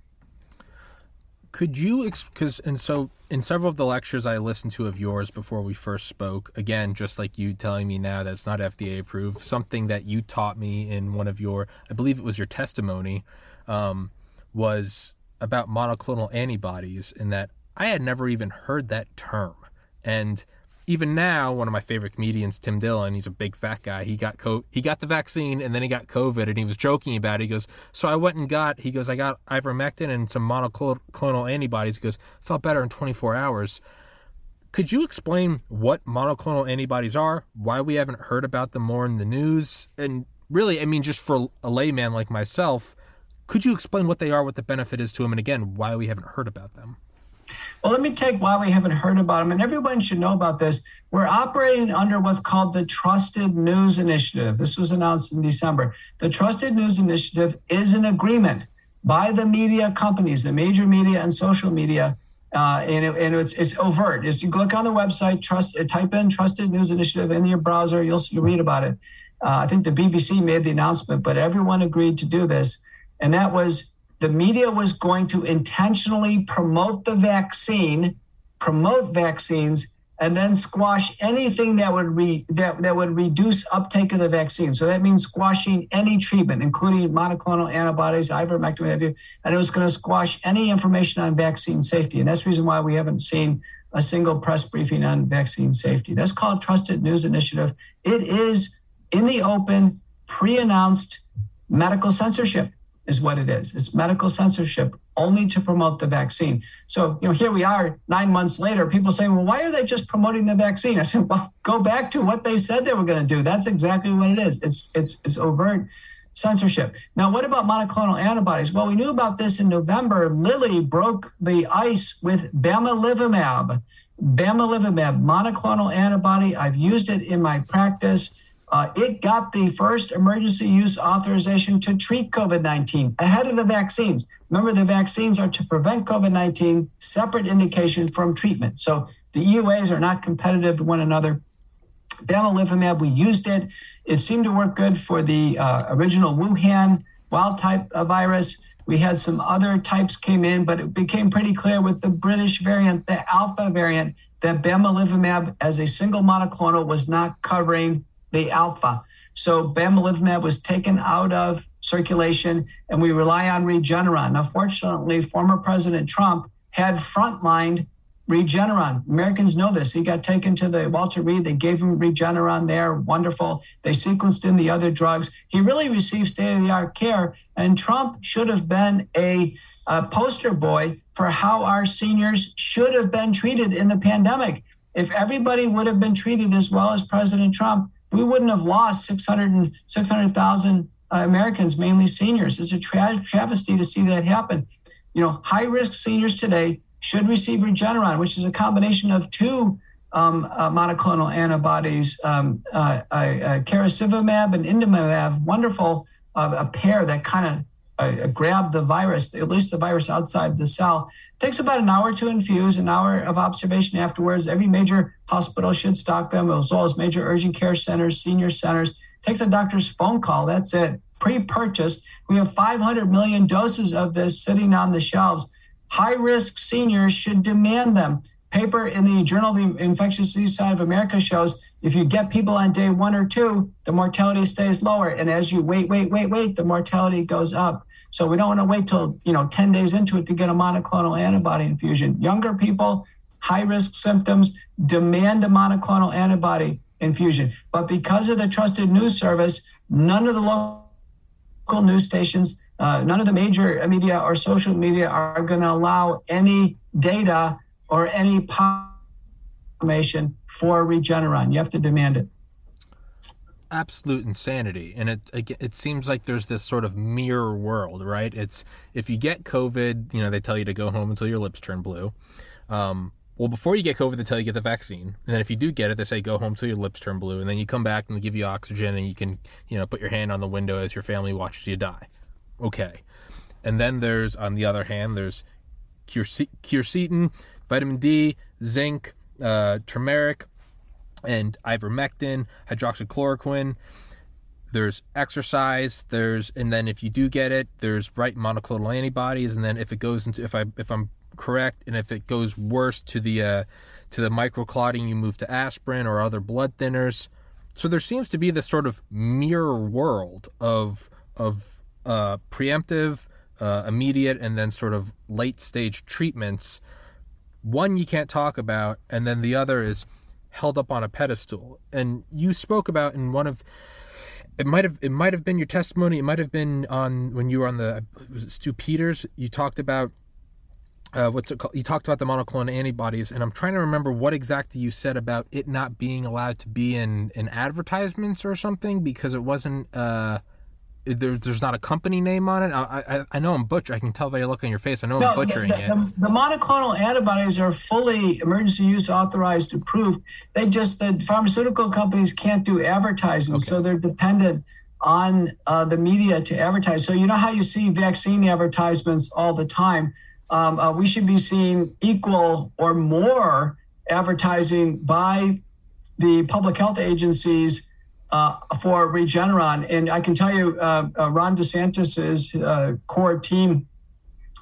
could you because and so in several of the lectures i listened to of yours before we first spoke again just like you telling me now that it's not fda approved something that you taught me in one of your i believe it was your testimony um, was about monoclonal antibodies and that i had never even heard that term. And even now, one of my favorite comedians, Tim Dillon, he's a big fat guy. He got co- he got the vaccine and then he got COVID and he was joking about it. He goes, "So I went and got." He goes, "I got ivermectin and some monoclonal antibodies." He goes, "Felt better in 24 hours." Could you explain what monoclonal antibodies are? Why we haven't heard about them more in the news? And really, I mean, just for a layman like myself, could you explain what they are, what the benefit is to them, and again, why we haven't heard about them? Well, let me take why we haven't heard about them, and everyone should know about this. We're operating under what's called the Trusted News Initiative. This was announced in December. The Trusted News Initiative is an agreement by the media companies, the major media and social media, uh, and, it, and it's, it's overt. As you click on the website, trust, type in Trusted News Initiative in your browser, you'll, you'll read about it. Uh, I think the BBC made the announcement, but everyone agreed to do this, and that was the media was going to intentionally promote the vaccine, promote vaccines, and then squash anything that would re, that, that would reduce uptake of the vaccine. So that means squashing any treatment, including monoclonal antibodies, ivermectin, and it was going to squash any information on vaccine safety. And that's the reason why we haven't seen a single press briefing on vaccine safety. That's called Trusted News Initiative. It is in the open, pre-announced medical censorship is what it is. It's medical censorship only to promote the vaccine. So, you know, here we are nine months later, people saying, well, why are they just promoting the vaccine? I said, well, go back to what they said they were going to do. That's exactly what it is. It's, it's, it's overt censorship. Now, what about monoclonal antibodies? Well, we knew about this in November. Lilly broke the ice with bamlanivimab. Bamlanivimab, monoclonal antibody. I've used it in my practice. Uh, it got the first emergency use authorization to treat COVID 19 ahead of the vaccines. Remember, the vaccines are to prevent COVID 19, separate indication from treatment. So the EUAs are not competitive with one another. Bamlanivimab, we used it. It seemed to work good for the uh, original Wuhan wild type virus. We had some other types came in, but it became pretty clear with the British variant, the Alpha variant, that bamlanivimab as a single monoclonal was not covering the alpha. So bamlanivimab was taken out of circulation, and we rely on Regeneron. Now, fortunately, former President Trump had frontlined Regeneron. Americans know this. He got taken to the Walter Reed. They gave him Regeneron there. Wonderful. They sequenced in the other drugs. He really received state of the art care. And Trump should have been a, a poster boy for how our seniors should have been treated in the pandemic. If everybody would have been treated as well as President Trump, we wouldn't have lost 600 600,000 uh, Americans, mainly seniors. It's a tra- travesty to see that happen. You know, high risk seniors today should receive Regeneron, which is a combination of two um, uh, monoclonal antibodies, um, uh, uh, casirivimab and imdevimab, wonderful, uh, a pair that kind of uh, grab the virus, at least the virus outside the cell. It takes about an hour to infuse, an hour of observation afterwards. Every major hospital should stock them, as well as major urgent care centers, senior centers. It takes a doctor's phone call. That's it. Pre-purchased. We have 500 million doses of this sitting on the shelves. High-risk seniors should demand them. Paper in the Journal of the Infectious Disease Society of America shows if you get people on day one or two, the mortality stays lower. And as you wait, wait, wait, wait, the mortality goes up. So we don't want to wait till, you know, 10 days into it to get a monoclonal antibody infusion. Younger people, high risk symptoms, demand a monoclonal antibody infusion. But because of the trusted news service, none of the local news stations, uh, none of the major media or social media are going to allow any data or any information for Regeneron. You have to demand it. Absolute insanity, and it it seems like there's this sort of mirror world, right? It's if you get COVID, you know they tell you to go home until your lips turn blue. Um, well, before you get COVID, they tell you get the vaccine, and then if you do get it, they say go home till your lips turn blue, and then you come back and they give you oxygen, and you can you know put your hand on the window as your family watches you die. Okay, and then there's on the other hand, there's quercetin, vitamin D, zinc, uh, turmeric, and ivermectin, hydroxychloroquine. There's exercise. There's and then if you do get it, there's right monoclonal antibodies, and then if it goes into if I if I'm correct, and if it goes worse to the uh, to the microclotting, you move to aspirin or other blood thinners. So there seems to be this sort of mirror world of of uh, preemptive, uh, immediate, and then sort of late stage treatments one you can't talk about, and then the other is held up on a pedestal. And you spoke about in one of it might have it might have been your testimony. It might have been on when you were on the Stu Peters. You talked about uh, what's it called? You talked about the monoclonal antibodies, and I'm trying to remember what exactly you said about it not being allowed to be in in advertisements or something because it wasn't. Uh, there, there's not a company name on it. I, I, I know I'm butchering. I can tell by your look on your face. I know no, I'm butchering the, it. The, the, monoclonal antibodies are fully emergency use authorized, approved. They just the pharmaceutical companies can't do advertising, okay. so they're dependent on uh, the media to advertise. So you know how you see vaccine advertisements all the time. Um, uh, we should be seeing equal or more advertising by the public health agencies uh, for Regeneron. And I can tell you, uh, uh, Ron DeSantis's uh, core team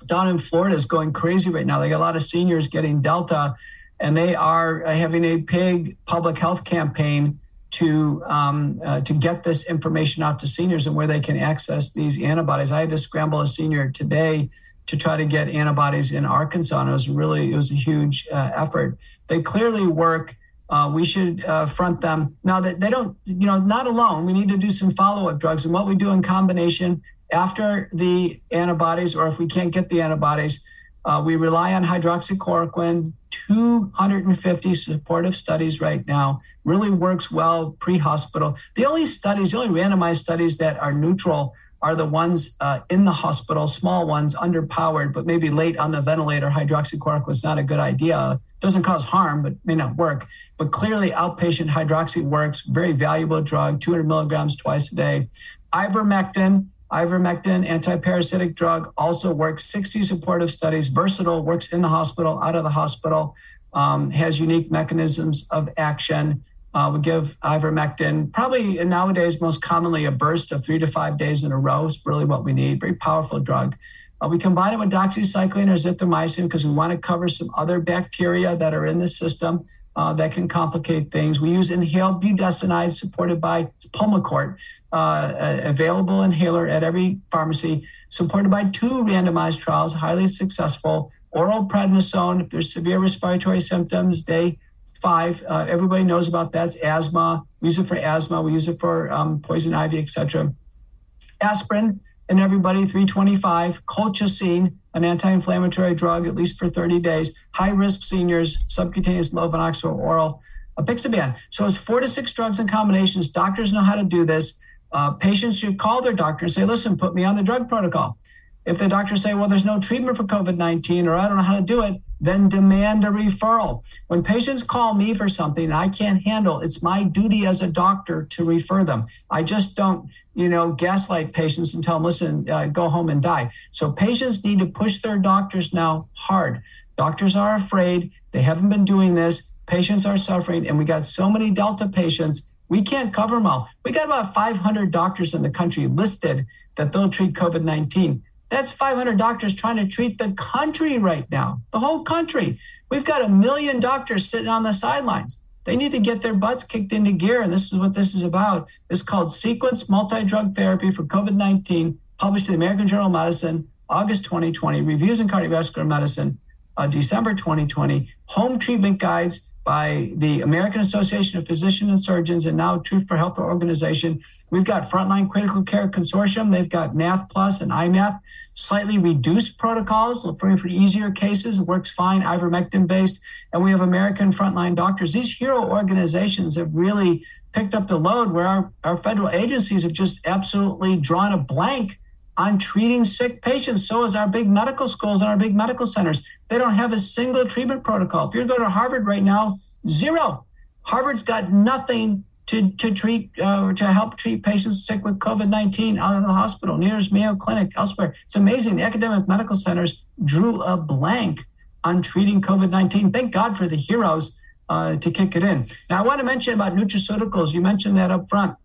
down in Florida is going crazy right now. They got a lot of seniors getting Delta, and they are uh, having a big public health campaign to um, uh, to get this information out to seniors and where they can access these antibodies. I had to scramble a senior today to try to get antibodies in Arkansas, and it was really it was a huge effort. They clearly work uh, we should uh, front them. Now that they don't, you know, not alone. We need to do some follow-up drugs, and what we do in combination after the antibodies, or if we can't get the antibodies, uh, we rely on hydroxychloroquine. 250 supportive studies right now really works well pre-hospital. The only studies, the only randomized studies that are neutral are the ones uh, in the hospital, small ones, underpowered, but maybe late on the ventilator. Hydroxychloroquine was not a good idea. Doesn't cause harm, but may not work. But clearly, outpatient hydroxy works. Very valuable drug, 200 milligrams twice a day. Ivermectin, ivermectin, antiparasitic drug, also works. 60 supportive studies. Versatile, works in the hospital, out of the hospital, um, has unique mechanisms of action. Uh, we give ivermectin, probably nowadays most commonly a burst of three to five days in a row is really what we need. Very powerful drug. Uh, we combine it with doxycycline or zithromycin because we want to cover some other bacteria that are in the system uh, that can complicate things. We use inhaled budesonide supported by Pulmicort, uh, available inhaler at every pharmacy, supported by two randomized trials, highly successful. Oral prednisone, if there's severe respiratory symptoms, day five. Uh, everybody knows about that. It's asthma. We use it for asthma. We use it for um, poison ivy, etc. Aspirin and everybody 325. Colchicine, an anti-inflammatory drug, at least for 30 days. High-risk seniors, subcutaneous Lovenox or oral. Apixaban. So it's four to six drugs in combinations. Doctors know how to do this. Uh, patients should call their doctor and say, "Listen, put me on the drug protocol." If the doctors say, well, there's no treatment for COVID 19 or I don't know how to do it, then demand a referral. When patients call me for something I can't handle, it's my duty as a doctor to refer them. I just don't, you know, gaslight patients and tell them, listen, uh, go home and die. So patients need to push their doctors now hard. Doctors are afraid. They haven't been doing this. Patients are suffering. And we got so many Delta patients. We can't cover them all. We got about 500 doctors in the country listed that they'll treat COVID 19. That's 500 doctors trying to treat the country right now, the whole country. We've got a million doctors sitting on the sidelines. They need to get their butts kicked into gear. And this is what this is about. It's called Sequence Multi Drug Therapy for COVID 19, published in the American Journal of Medicine, August 2020, Reviews in Cardiovascular Medicine, uh, December 2020, Home Treatment Guides by the American Association of Physicians and Surgeons and now Truth for Health organization. We've got Frontline Critical Care Consortium. They've got Math Plus and IMath, slightly reduced protocols for, for easier cases. It works fine, ivermectin based. And we have American Frontline Doctors. These hero organizations have really picked up the load where our, our federal agencies have just absolutely drawn a blank on treating sick patients. So is our big medical schools and our big medical centers. They don't have a single treatment protocol. If you go to Harvard right now, zero. Harvard's got nothing to, to treat uh, to help treat patients sick with COVID-19 out of the hospital. Near Mayo Clinic, elsewhere. It's amazing. The academic medical centers drew a blank on treating COVID-19. Thank God for the heroes uh, to kick it in. Now, I want to mention about nutraceuticals. You mentioned that up front,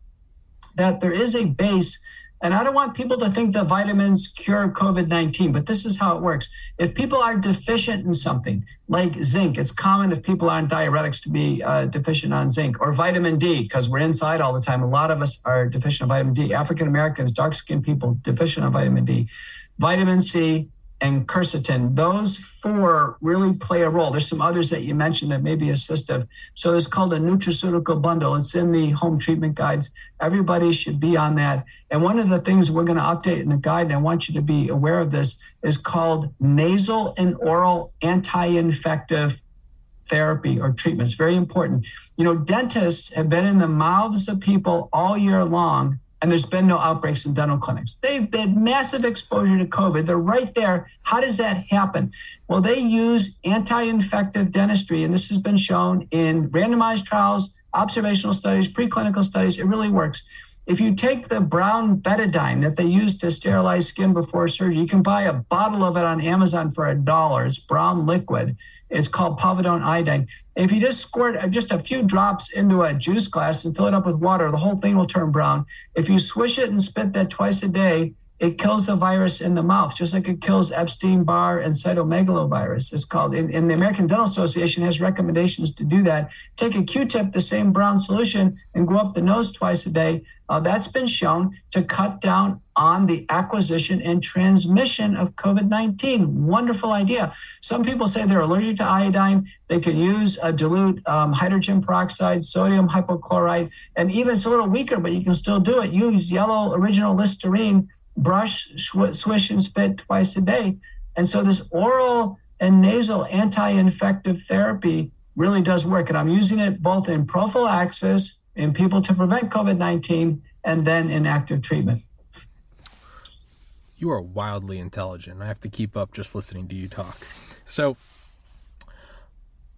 that there is a base and I don't want people to think that vitamins cure COVID 19, but this is how it works. If people are deficient in something like zinc, it's common if people aren't diuretics to be uh, deficient on zinc, or vitamin D, because we're inside all the time. A lot of us are deficient on vitamin D. African Americans, dark skinned people, deficient on vitamin D. Vitamin C, and quercetin. Those four really play a role. There's some others that you mentioned that may be assistive. So it's called a nutraceutical bundle. It's in the home treatment guides. Everybody should be on that. And one of the things we're going to update in the guide, and I want you to be aware of this, is called nasal and oral anti-infective therapy or treatments. Very important. You know, dentists have been in the mouths of people all year long and there's been no outbreaks in dental clinics. They've been massive exposure to COVID. They're right there. How does that happen? Well, they use anti infective dentistry, and this has been shown in randomized trials, observational studies, preclinical studies. It really works. If you take the brown betadine that they use to sterilize skin before surgery, you can buy a bottle of it on Amazon for a dollar. It's brown liquid. It's called povidone iodine. If you just squirt just a few drops into a juice glass and fill it up with water, the whole thing will turn brown. If you swish it and spit that twice a day, it kills the virus in the mouth, just like it kills Epstein Barr and cytomegalovirus. It's called, and, the American Dental Association has recommendations to do that. Take a Q tip, the same brown solution, and go up the nose twice a day. Uh, that's been shown to cut down on the acquisition and transmission of COVID 19. Wonderful idea. Some people say they're allergic to iodine. They can use a dilute um, hydrogen peroxide, sodium hypochlorite, and even it's a little weaker, but you can still do it. Use yellow original Listerine brush, swish, and spit twice a day. And so this oral and nasal anti-infective therapy really does work. And I'm using it both in prophylaxis in people to prevent COVID-19 and then in active treatment. You are wildly intelligent. I have to keep up just listening to you talk. So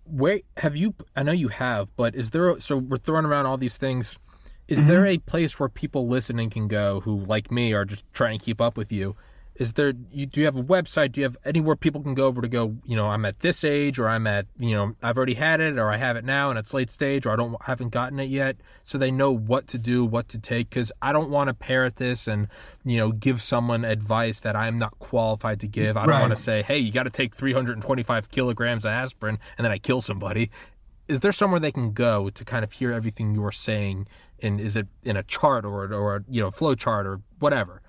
where have you I know you have, but is there so we're throwing around all these things is mm-hmm. there a place where people listening can go who, like me, are just trying to keep up with you? Is there? You, do you have a website? Do you have anywhere people can go over to go? You know, I'm at this age, or I'm at, you know, I've already had it, or I have it now and it's late stage, or I don't haven't gotten it yet, so they know what to do, what to take. Because I don't want to parrot this and you know give someone advice that I'm not qualified to give. I don't right. want to say, hey, you got to take 325 kilograms of aspirin, and then I kill somebody. Is there somewhere they can go to kind of hear everything you're saying in is it in a chart or or you know flow chart or whatever?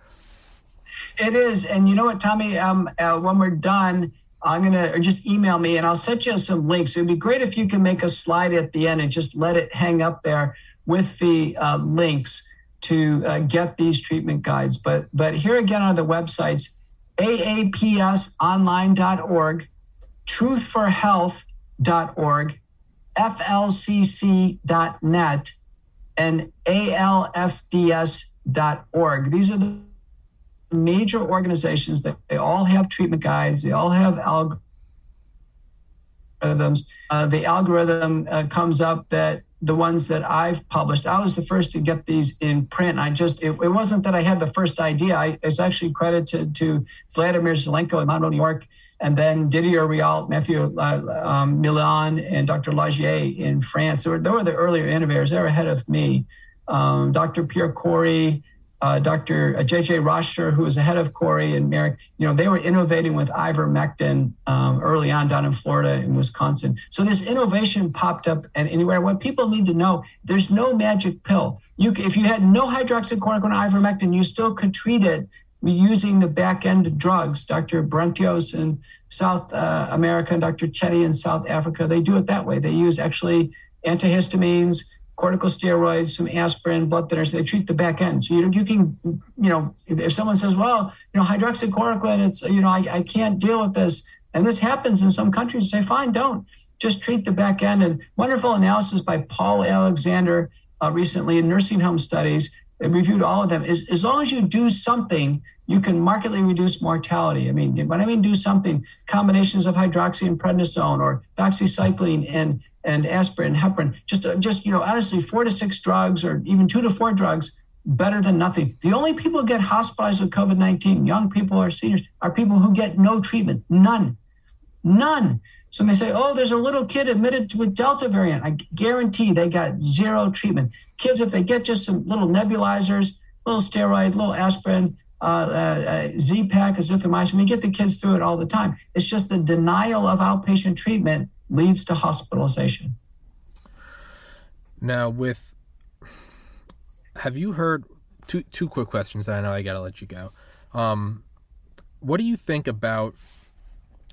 It is. And you know what tommy? Um, uh, when we're done i'm gonna or just email me and i'll set you some links. It would be great if you can make a slide at the end and just let it hang up there with the uh, links to uh, get these treatment guides. But but here again are the websites aapsonline.org truthforhealth.org flcc.net and aflds.org. These are the major organizations that they all have treatment guides, they all have algorithms. Uh, the algorithm uh, comes up that the ones that I've published, I was the first to get these in print. I just, it, it wasn't that I had the first idea. I, it's actually credited to Vladimir Zelenko in Monroe, New York, and then Didier Raoult, Matthew uh, um, Million, and Dr. Lagier in France. Were, they were the earlier innovators. They were ahead of me. Um, Dr. Pierre Kory, uh, Dr. J.J. Rajter, who was the head of Kory and Marik, you know, they were innovating with ivermectin um, early on down in Florida and Wisconsin. So this innovation popped up and anywhere. What people need to know, there's no magic pill. You, if you had no hydroxychloroquine or ivermectin, you still could treat it using the back end drugs. Dr. Brentios in South uh, America and Dr. Chetty in South Africa, they do it that way. They use actually antihistamines corticosteroids, some aspirin, blood thinners. They treat the back end. So you, you can, you know, if, if someone says, well, you know, hydroxychloroquine, it's, you know, I, I can't deal with this. And this happens in some countries, say, fine, don't. Just treat the back end. And wonderful analysis by Paul Alexander uh, recently in nursing home studies. Reviewed all of them. As, as long as you do something, you can markedly reduce mortality. I mean, when I mean do something, combinations of hydroxy and prednisone or doxycycline and and aspirin, heparin, just uh, just you know, honestly, four to six drugs or even two to four drugs, better than nothing. The only people who get hospitalized with COVID nineteen, young people or seniors, are people who get no treatment, none, none. So they say, oh, there's a little kid admitted with Delta variant. I guarantee they got zero treatment. Kids, if they get just some little nebulizers, little steroid, little aspirin, uh, uh, Z-Pak, azithromycin, we get the kids through it all the time. It's just the denial of outpatient treatment leads to hospitalization. Now, with have you heard two two quick questions? that I know I got to let you go. Um, what do you think about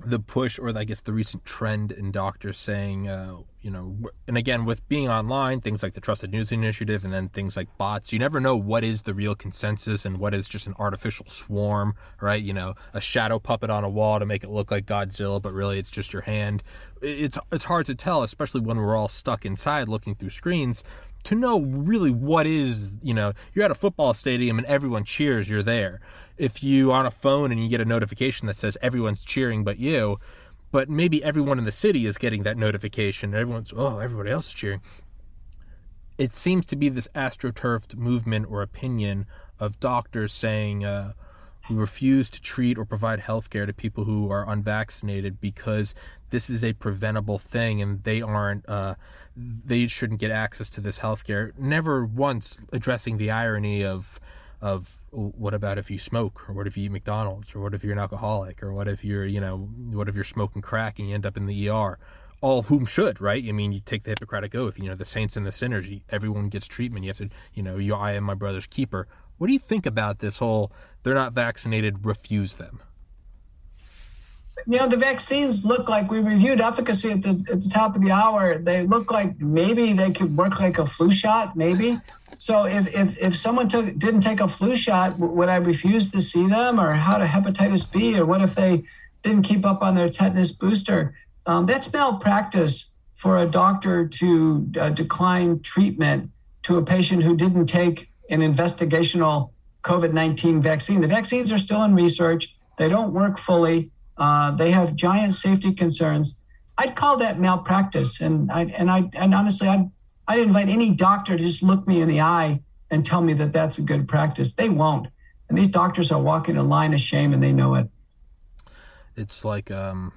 the push, or I guess the recent trend in doctors saying, uh, you know, and again with being online, things like the Trusted News Initiative, and then things like bots, you never know what is the real consensus and what is just an artificial swarm, right? You know, a shadow puppet on a wall to make it look like Godzilla, but really it's just your hand. It's it's hard to tell, especially when we're all stuck inside looking through screens. To know really what is, you know, you're at a football stadium and everyone cheers, you're there if you on a phone and you get a notification that says everyone's cheering but you, but maybe everyone in the city is getting that notification. Everyone's oh, everybody else is cheering. It seems to be this astroturfed movement or opinion of doctors saying uh, we refuse to treat or provide health care to people who are unvaccinated because this is a preventable thing and they aren't uh, they shouldn't get access to this health care. Never once addressing the irony of of what about if you smoke? Or what if you eat McDonald's? Or what if you're an alcoholic? Or what if you're you know what if you're smoking crack and you end up in the ER all whom should right? I mean you take the Hippocratic oath you know the saints and the sinners everyone gets treatment. You have to you know you I am my brother's keeper. What do you think about this whole they're not vaccinated refuse them you know the vaccines look like we reviewed efficacy at the at the top of the hour they look like maybe they could work like a flu shot maybe so if, if, if someone took didn't take a flu shot, would I refuse to see them? Or how to hepatitis B? Or what if they didn't keep up on their tetanus booster? Um, that's malpractice for a doctor to uh, decline treatment to a patient who didn't take an investigational COVID 19 vaccine. The vaccines are still in research, they don't work fully, uh, they have giant safety concerns. I'd call that malpractice. And I, and I, and honestly, I'd I'd invite any doctor to just look me in the eye and tell me that that's a good practice. They won't. And these doctors are walking a line of shame and they know it. It's like um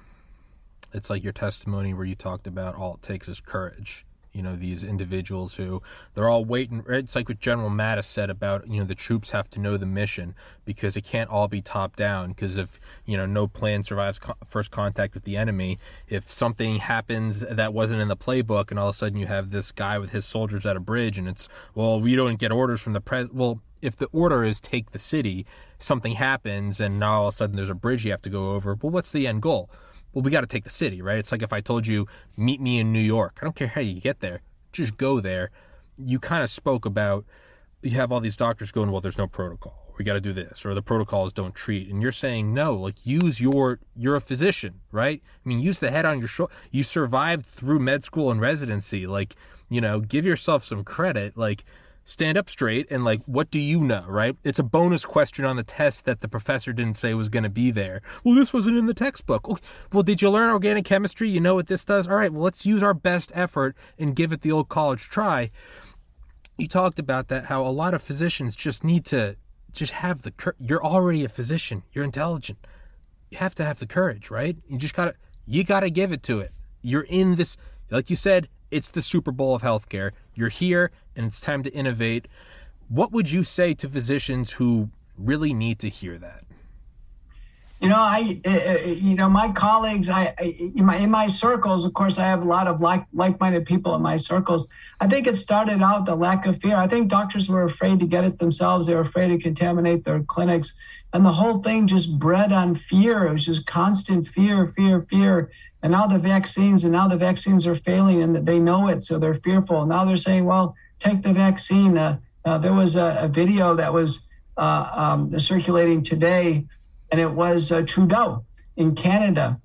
it's like your testimony where you talked about all it takes is courage you know these individuals who they're all waiting it's like what general mattis said about you know the troops have to know the mission because it can't all be top down because if you know no plan survives co- first contact with the enemy if something happens that wasn't in the playbook and all of a sudden you have this guy with his soldiers at a bridge and it's well we don't get orders from the pres well if the order is take the city something happens and now all of a sudden there's a bridge you have to go over well what's the end goal well, we got to take the city, right? It's like if I told you, meet me in New York. I don't care how you get there, just go there. You kind of spoke about, you have all these doctors going, well, there's no protocol. We got to do this, or the protocols don't treat. And you're saying, no, like use your, you're a physician, right? I mean, use the head on your shoulder. You survived through med school and residency. Like, you know, give yourself some credit. Like, stand up straight and like what do you know right? It's a bonus question on the test that the professor didn't say was going to be there. Well this wasn't in the textbook. Okay. well did you learn organic chemistry? You know what this does? All right well let's use our best effort and give it the old college try. You talked about that how a lot of physicians just need to just have the cur- you're already a physician. You're intelligent. You have to have the courage right? You just gotta you gotta give it to it. You're in this like you said it's the super bowl of healthcare. You're here and it's time to innovate what would you say to physicians who really need to hear that? You know i uh, you know my colleagues I, I, in my in my circles of course i have a lot of like like-minded people in my circles. I think it started out the lack of fear. I think doctors were afraid to get it themselves. They were afraid to contaminate their clinics. And the whole thing just bred on fear. It was just constant fear fear fear. And now the vaccines and now the vaccines are failing and they know it so they're fearful. And now they're saying well take the vaccine uh, uh, there was a, a, video that was uh, um, circulating today and it was uh, Trudeau in Canada.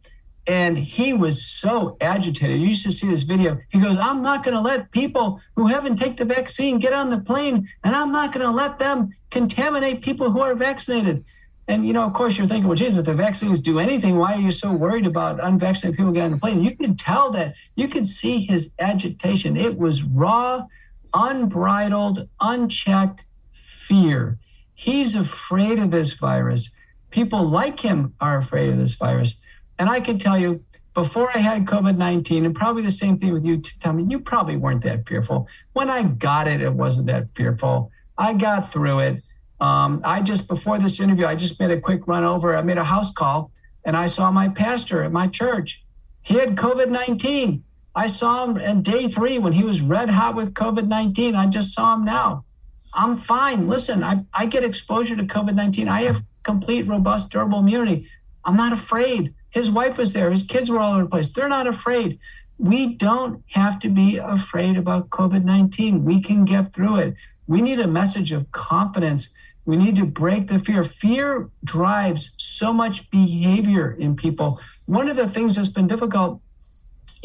And he was so agitated. You used to see this video. He goes, I'm not going to let people who haven't taken the vaccine get on the plane, and I'm not going to let them contaminate people who are vaccinated. And, you know, of course, you're thinking, well, Jesus, if the vaccines do anything, why are you so worried about unvaccinated people getting on the plane? You can tell that, you can see his agitation. It was raw, unbridled, unchecked fear. He's afraid of this virus. People like him are afraid of this virus. And I can tell you, before I had COVID 19, and probably the same thing with you, Tommy, you probably weren't that fearful. When I got it, it wasn't that fearful. I got through it. Um, I just, before this interview, I just made a quick run over. I made a house call and I saw my pastor at my church. He had COVID 19. I saw him on day three when he was red hot with COVID 19. I just saw him now. I'm fine. Listen, I, I get exposure to COVID 19. I have complete, robust, durable immunity. I'm not afraid. His wife was there. His kids were all over the place. They're not afraid. We don't have to be afraid about COVID 19. We can get through it. We need a message of confidence. We need to break the fear. Fear drives so much behavior in people. One of the things that's been difficult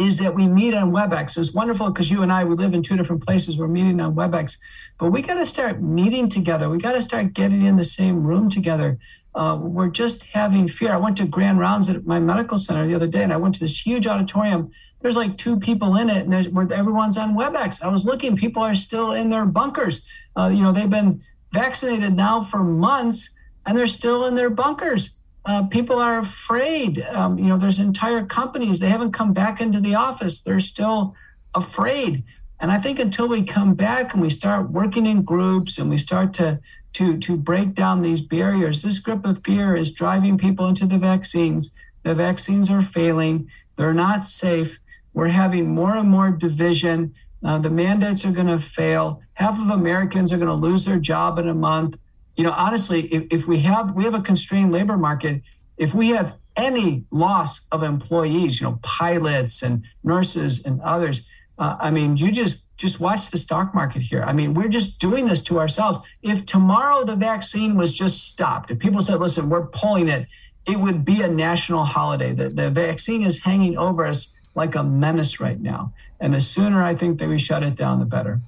is that we meet on WebEx. It's wonderful because you and I, we live in two different places. We're meeting on WebEx, but we got to start meeting together. We got to start getting in the same room together. Uh, we're just having fear. I went to grand rounds at my medical center the other day, and I went to this huge auditorium. There's like two people in it, and there's, everyone's on WebEx. I was looking; people are still in their bunkers. Uh, you know, they've been vaccinated now for months, and they're still in their bunkers uh, people are afraid. Um, you know, there's entire companies, they haven't come back into the office. They're still afraid. And I think until we come back and we start working in groups and we start to to to break down these barriers, this grip of fear is driving people into the vaccines. The vaccines are failing. They're not safe. We're having more and more division. Uh, the mandates are going to fail. Half of Americans are going to lose their job in a month you know, honestly, if, if we have we have a constrained labor market, if we have any loss of employees, you know, pilots and nurses and others, uh, I mean, you just just watch the stock market here. I mean, we're just doing this to ourselves. If tomorrow the vaccine was just stopped, if people said, "Listen, we're pulling it," it would be a national holiday. The, the vaccine is hanging over us like a menace right now, and the sooner I think that we shut it down, the better.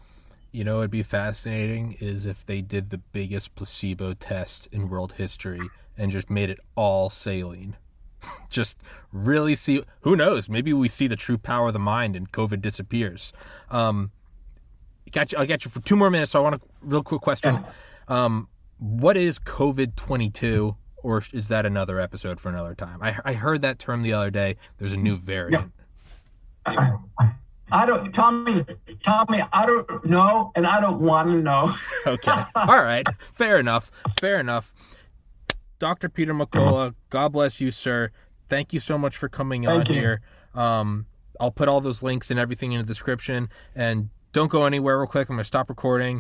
You know, it'd be fascinating is if they did the biggest placebo test in world history and just made it all saline. just really see. Who knows? Maybe we see the true power of the mind and COVID disappears. Um, got you, I'll get you for two more minutes. So I want a real quick question. Um, what is COVID twenty two? Or is that another episode for another time? I, I heard that term the other day. There's a new variant. Yeah. I don't, Tommy, Tommy, I don't know, and I don't want to know. okay. All right. Fair enough. Fair enough. Dr. Peter McCullough, God bless you, sir. Thank you so much for coming Thank on you. here. Um, I'll put all those links and everything in the description. And don't go anywhere real quick. I'm going to stop recording.